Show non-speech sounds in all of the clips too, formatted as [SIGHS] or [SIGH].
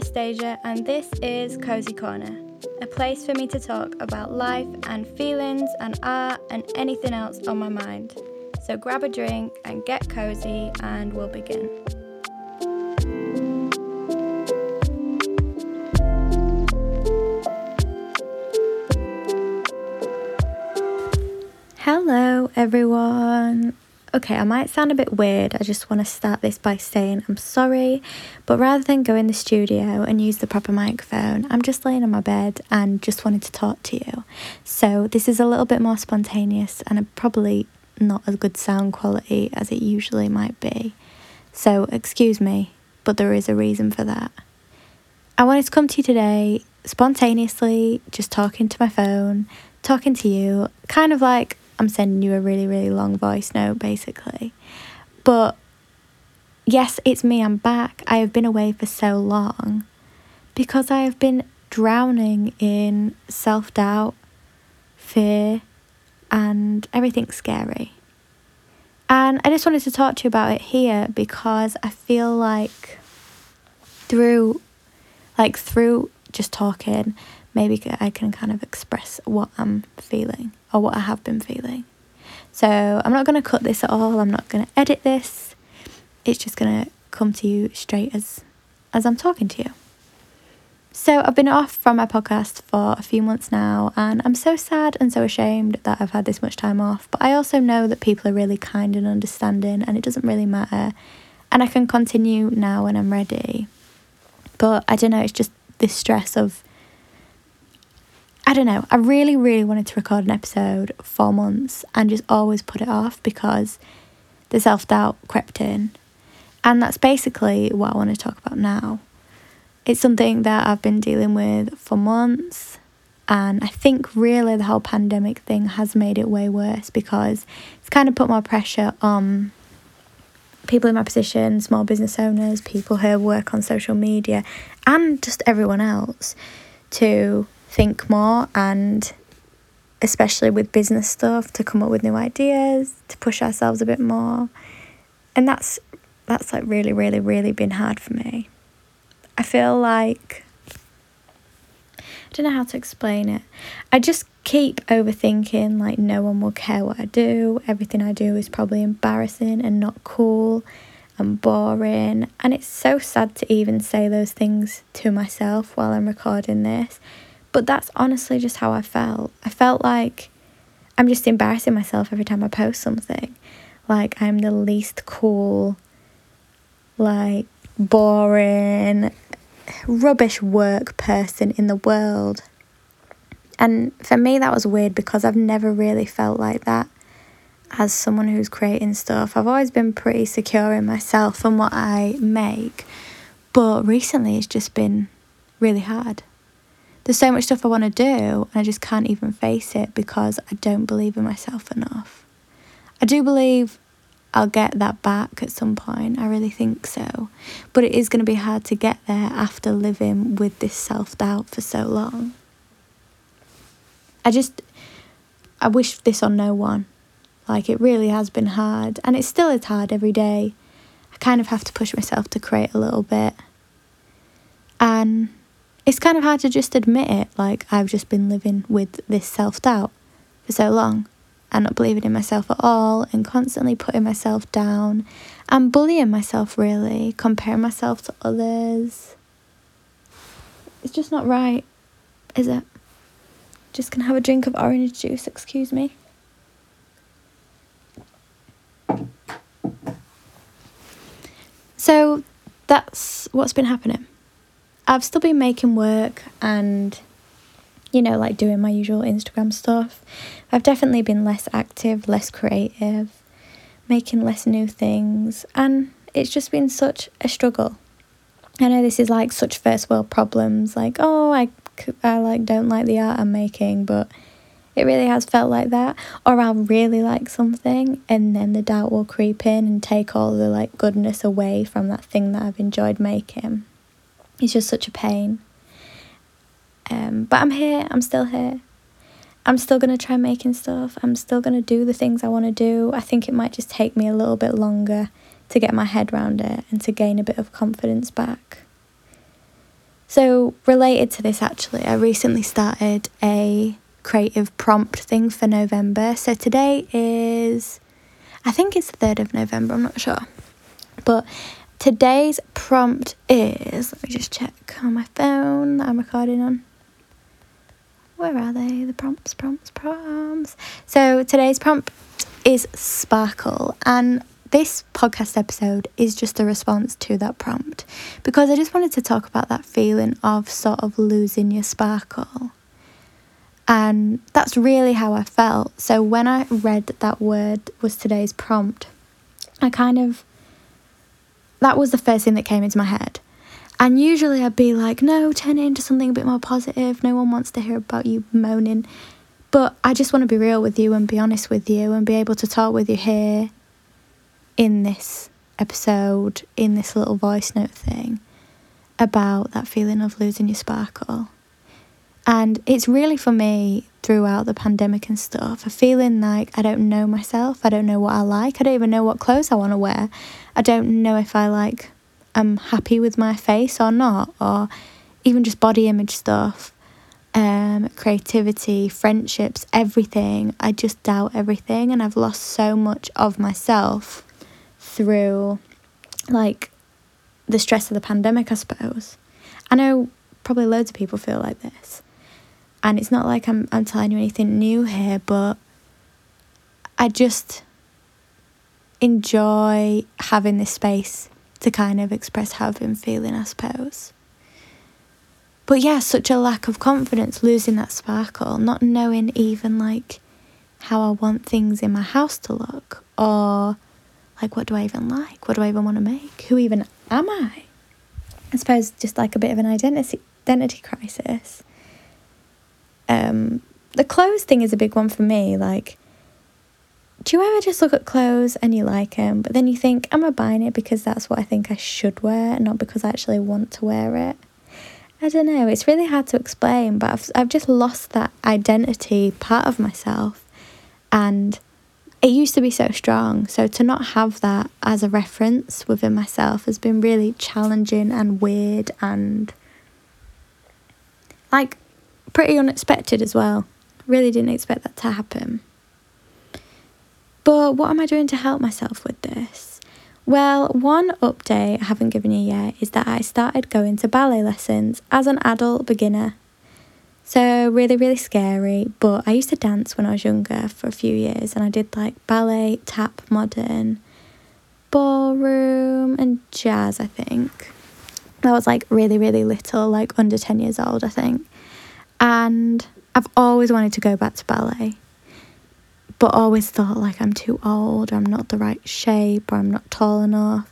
Anastasia, and this is Cozy Corner, a place for me to talk about life and feelings and art and anything else on my mind. So grab a drink and get cozy, and we'll begin. Hello, everyone. Okay, I might sound a bit weird. I just want to start this by saying I'm sorry, but rather than go in the studio and use the proper microphone, I'm just laying on my bed and just wanted to talk to you. So, this is a little bit more spontaneous and probably not as good sound quality as it usually might be. So, excuse me, but there is a reason for that. I wanted to come to you today spontaneously, just talking to my phone, talking to you, kind of like I'm sending you a really, really long voice note basically. But yes, it's me, I'm back. I have been away for so long because I have been drowning in self doubt, fear, and everything scary. And I just wanted to talk to you about it here because I feel like through like through just talking maybe I can kind of express what I'm feeling or what I have been feeling. So I'm not going to cut this at all. I'm not going to edit this. It's just going to come to you straight as as I'm talking to you. So I've been off from my podcast for a few months now and I'm so sad and so ashamed that I've had this much time off, but I also know that people are really kind and understanding and it doesn't really matter and I can continue now when I'm ready. But I don't know, it's just this stress of I don't know. I really, really wanted to record an episode for months and just always put it off because the self doubt crept in. And that's basically what I want to talk about now. It's something that I've been dealing with for months. And I think really the whole pandemic thing has made it way worse because it's kind of put more pressure on people in my position, small business owners, people who work on social media, and just everyone else to think more and especially with business stuff to come up with new ideas to push ourselves a bit more. And that's that's like really really really been hard for me. I feel like i don't know how to explain it. I just keep overthinking like no one will care what i do. Everything i do is probably embarrassing and not cool and boring. And it's so sad to even say those things to myself while i'm recording this but that's honestly just how I felt. I felt like I'm just embarrassing myself every time I post something. Like I'm the least cool, like boring, rubbish work person in the world. And for me, that was weird because I've never really felt like that as someone who's creating stuff. I've always been pretty secure in myself and what I make. But recently, it's just been really hard there's so much stuff I want to do and I just can't even face it because I don't believe in myself enough. I do believe I'll get that back at some point. I really think so. But it is going to be hard to get there after living with this self doubt for so long. I just, I wish this on no one. Like, it really has been hard. And it still is hard every day. I kind of have to push myself to create a little bit. And it's kind of hard to just admit it. Like, I've just been living with this self doubt for so long and not believing in myself at all and constantly putting myself down and bullying myself, really, comparing myself to others. It's just not right, is it? Just gonna have a drink of orange juice, excuse me. So that's what's been happening. I've still been making work and, you know, like doing my usual Instagram stuff. I've definitely been less active, less creative, making less new things, and it's just been such a struggle. I know this is like such first world problems, like, oh, I, I like don't like the art I'm making, but it really has felt like that. Or I'll really like something and then the doubt will creep in and take all the like goodness away from that thing that I've enjoyed making. It's just such a pain. Um, but I'm here, I'm still here. I'm still going to try making stuff. I'm still going to do the things I want to do. I think it might just take me a little bit longer to get my head around it and to gain a bit of confidence back. So, related to this, actually, I recently started a creative prompt thing for November. So, today is, I think it's the 3rd of November, I'm not sure. But today's prompt is, let me just check on my phone that I'm recording on. Where are they? The prompts, prompts, prompts. So, today's prompt is sparkle. And this podcast episode is just a response to that prompt because I just wanted to talk about that feeling of sort of losing your sparkle. And that's really how I felt. So when I read that, that word was today's prompt, I kind of, that was the first thing that came into my head. And usually I'd be like, no, turn it into something a bit more positive. No one wants to hear about you moaning. But I just want to be real with you and be honest with you and be able to talk with you here in this episode, in this little voice note thing, about that feeling of losing your sparkle. And it's really for me throughout the pandemic and stuff, a feeling like I don't know myself. I don't know what I like. I don't even know what clothes I want to wear. I don't know if I like, I'm happy with my face or not, or even just body image stuff, um, creativity, friendships, everything. I just doubt everything, and I've lost so much of myself through like the stress of the pandemic, I suppose. I know probably loads of people feel like this. And it's not like I'm I'm telling you anything new here, but I just enjoy having this space to kind of express how I've been feeling, I suppose. But yeah, such a lack of confidence, losing that sparkle, not knowing even like how I want things in my house to look or like, what do I even like? What do I even want to make? Who even am I? I suppose just like a bit of an identity identity crisis. Um, the clothes thing is a big one for me. Like, do you ever just look at clothes and you like them, but then you think, am I buying it because that's what I think I should wear, not because I actually want to wear it? I don't know. It's really hard to explain, but I've I've just lost that identity part of myself, and it used to be so strong. So to not have that as a reference within myself has been really challenging and weird and like pretty unexpected as well. Really didn't expect that to happen. But what am I doing to help myself with this? Well, one update I haven't given you yet is that I started going to ballet lessons as an adult beginner so, really, really scary. But I used to dance when I was younger for a few years, and I did like ballet, tap, modern, ballroom, and jazz, I think. I was like really, really little, like under 10 years old, I think. And I've always wanted to go back to ballet, but always thought like I'm too old, or I'm not the right shape, or I'm not tall enough.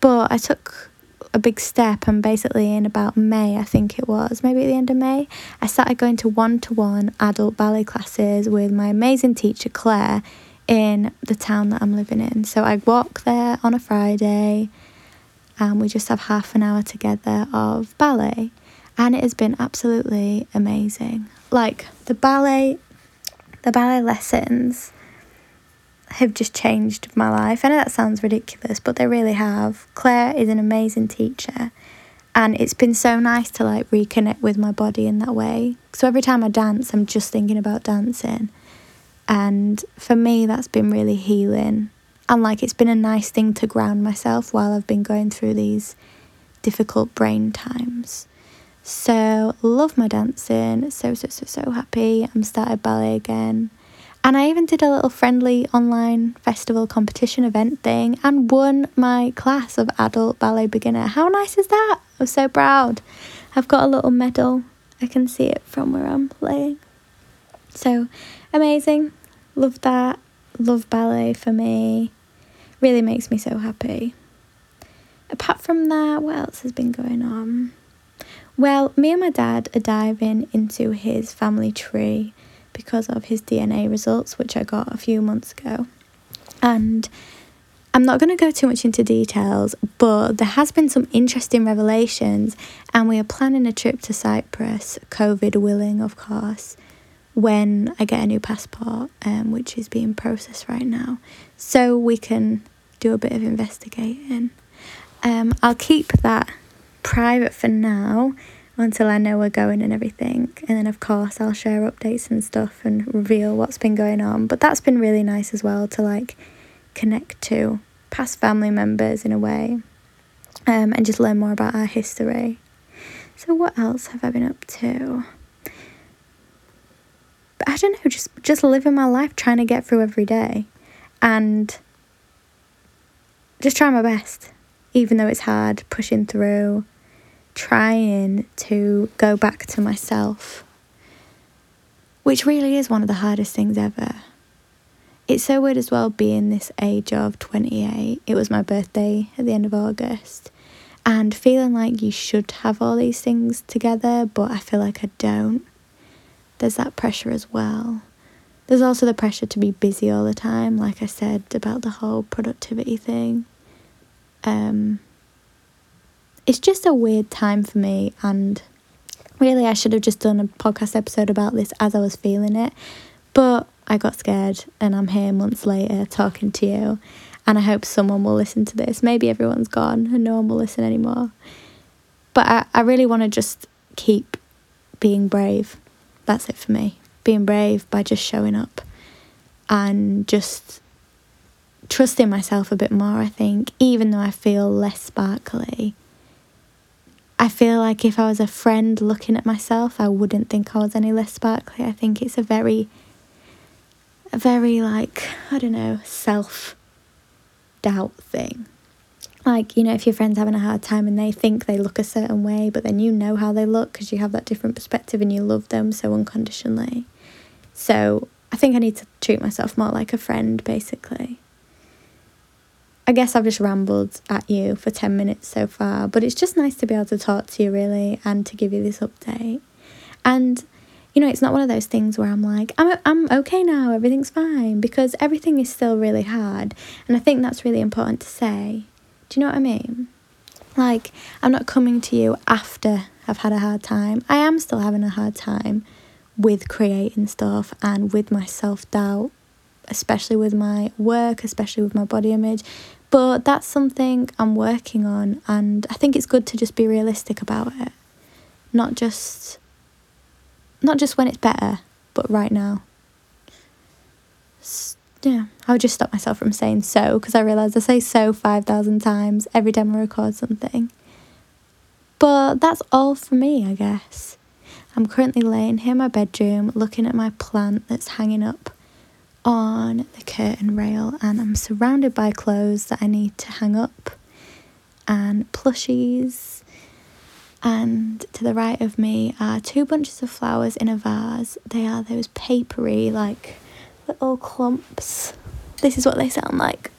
But I took a big step and basically in about May I think it was maybe at the end of May I started going to one-to-one adult ballet classes with my amazing teacher Claire in the town that I'm living in so I walk there on a Friday and we just have half an hour together of ballet and it has been absolutely amazing like the ballet the ballet lessons have just changed my life. I know that sounds ridiculous, but they really have. Claire is an amazing teacher, and it's been so nice to like reconnect with my body in that way. So every time I dance, I'm just thinking about dancing. And for me, that's been really healing. And like, it's been a nice thing to ground myself while I've been going through these difficult brain times. So, love my dancing. So, so, so, so happy. I'm started ballet again. And I even did a little friendly online festival competition event thing and won my class of adult ballet beginner. How nice is that? I'm so proud. I've got a little medal. I can see it from where I'm playing. So amazing. Love that. Love ballet for me. Really makes me so happy. Apart from that, what else has been going on? Well, me and my dad are diving into his family tree because of his DNA results, which I got a few months ago. And I'm not going to go too much into details, but there has been some interesting revelations, and we are planning a trip to Cyprus, COVID willing, of course, when I get a new passport, um, which is being processed right now, so we can do a bit of investigating. Um, I'll keep that private for now until I know we're going and everything. And then, of course, I'll share updates and stuff and reveal what's been going on. But that's been really nice as well to like connect to past family members in a way um, and just learn more about our history. So, what else have I been up to? I don't know, just just living my life, trying to get through every day, and just trying my best, even though it's hard, pushing through, trying to go back to myself, which really is one of the hardest things ever. It's so weird as well being this age of 28. It was my birthday at the end of August. And feeling like you should have all these things together, but I feel like I don't. There's that pressure as well. There's also the pressure to be busy all the time, like I said about the whole productivity thing. Um, it's just a weird time for me, and really, I should have just done a podcast episode about this as I was feeling it. But I got scared, and I'm here months later talking to you. And I hope someone will listen to this. Maybe everyone's gone and no one will listen anymore. But I, I really want to just keep being brave. That's it for me. Being brave by just showing up and just trusting myself a bit more, I think, even though I feel less sparkly. I feel like if I was a friend looking at myself, I wouldn't think I was any less sparkly. I think it's a very, a very like, I don't know, self doubt thing. Like, you know, if your friend's having a hard time and they think they look a certain way, but then you know how they look because you have that different perspective and you love them so unconditionally. So I think I need to treat myself more like a friend, basically. I guess I've just rambled at you for 10 minutes so far, but it's just nice to be able to talk to you really and to give you this update. And you know, it's not one of those things where I'm like, I'm, I'm okay now, everything's fine, because everything is still really hard. And I think that's really important to say. Do you know what I mean? Like, I'm not coming to you after I've had a hard time. I am still having a hard time with creating stuff and with my self doubt, especially with my work, especially with my body image. But that's something I'm working on, and I think it's good to just be realistic about it, not just not just when it's better, but right now. Yeah, I would just stop myself from saying so because I realise I say so 5,000 times every time I record something. But that's all for me, I guess. I'm currently laying here in my bedroom looking at my plant that's hanging up on the curtain rail, and I'm surrounded by clothes that I need to hang up and plushies and to the right of me are two bunches of flowers in a vase. They are those papery, like little clumps. This is what they sound like.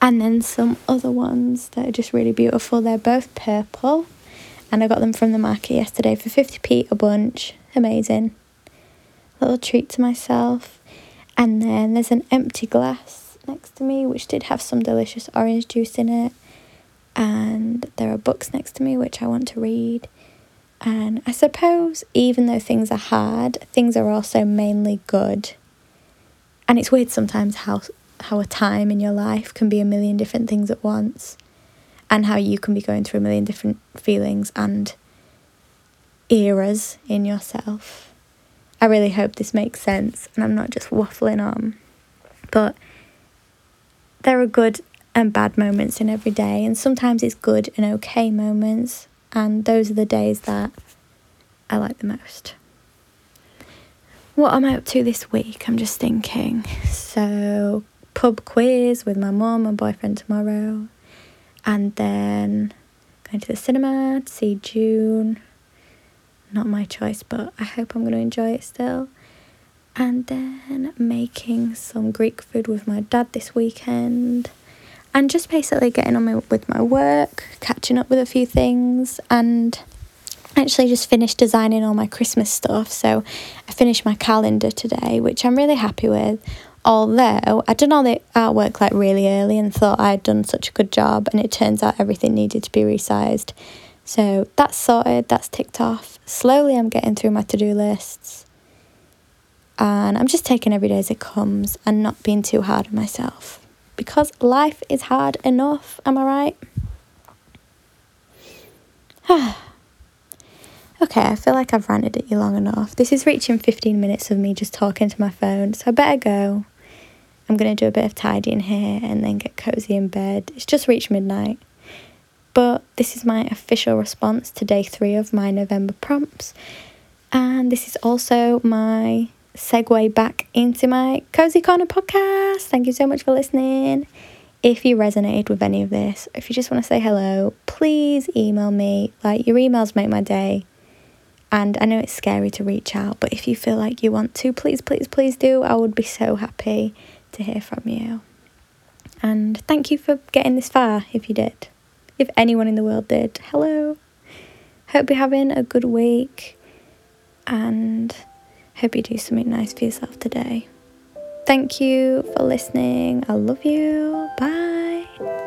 And then some other ones that are just really beautiful. They're both purple, and I got them from the market yesterday for 50p a bunch. Amazing. Little treat to myself. And then there's an empty glass next to me, which did have some delicious orange juice in it and there are books next to me which I want to read. And I suppose even though things are hard, things are also mainly good. And it's weird sometimes how how a time in your life can be a million different things at once and how you can be going through a million different feelings and eras in yourself. I really hope this makes sense and I'm not just waffling on. But there are good and bad moments in every day, and sometimes it's good and okay moments, and those are the days that I like the most. What am I up to this week? I'm just thinking. So, pub quiz with my mum and boyfriend tomorrow, and then going to the cinema to see Dune. Not my choice, but I hope I'm going to enjoy it still. And then making some Greek food with my dad this weekend and just basically getting on my, with my work, catching up with a few things, and actually just finished designing all my Christmas stuff. So I finished my calendar today, which I'm really happy with. Although I'd done all the artwork like really early and thought I'd done such a good job, and it turns out everything needed to be resized. So that's sorted, that's ticked off. Slowly, I'm getting through my to do lists, and I'm just taking every day as it comes and not being too hard on myself because life is hard enough, am I right? [SIGHS] okay, I feel like I've ranted at you long enough. This is reaching 15 minutes of me just talking to my phone, so I better go. I'm going to do a bit of tidying here and then get cozy in bed. It's just reached midnight. But this is my official response to day three of my November prompts. And this is also my segue back into my Cozy Corner podcast. Thank you so much for listening. If you resonated with any of this, if you just want to say hello, please email me. Like, your emails make my day. And I know it's scary to reach out, but if you feel like you want to, please, please, please do. I would be so happy to hear from you. And thank you for getting this far if you did. If anyone in the world did, hello. Hope you're having a good week and hope you do something nice for yourself today. Thank you for listening. I love you. Bye.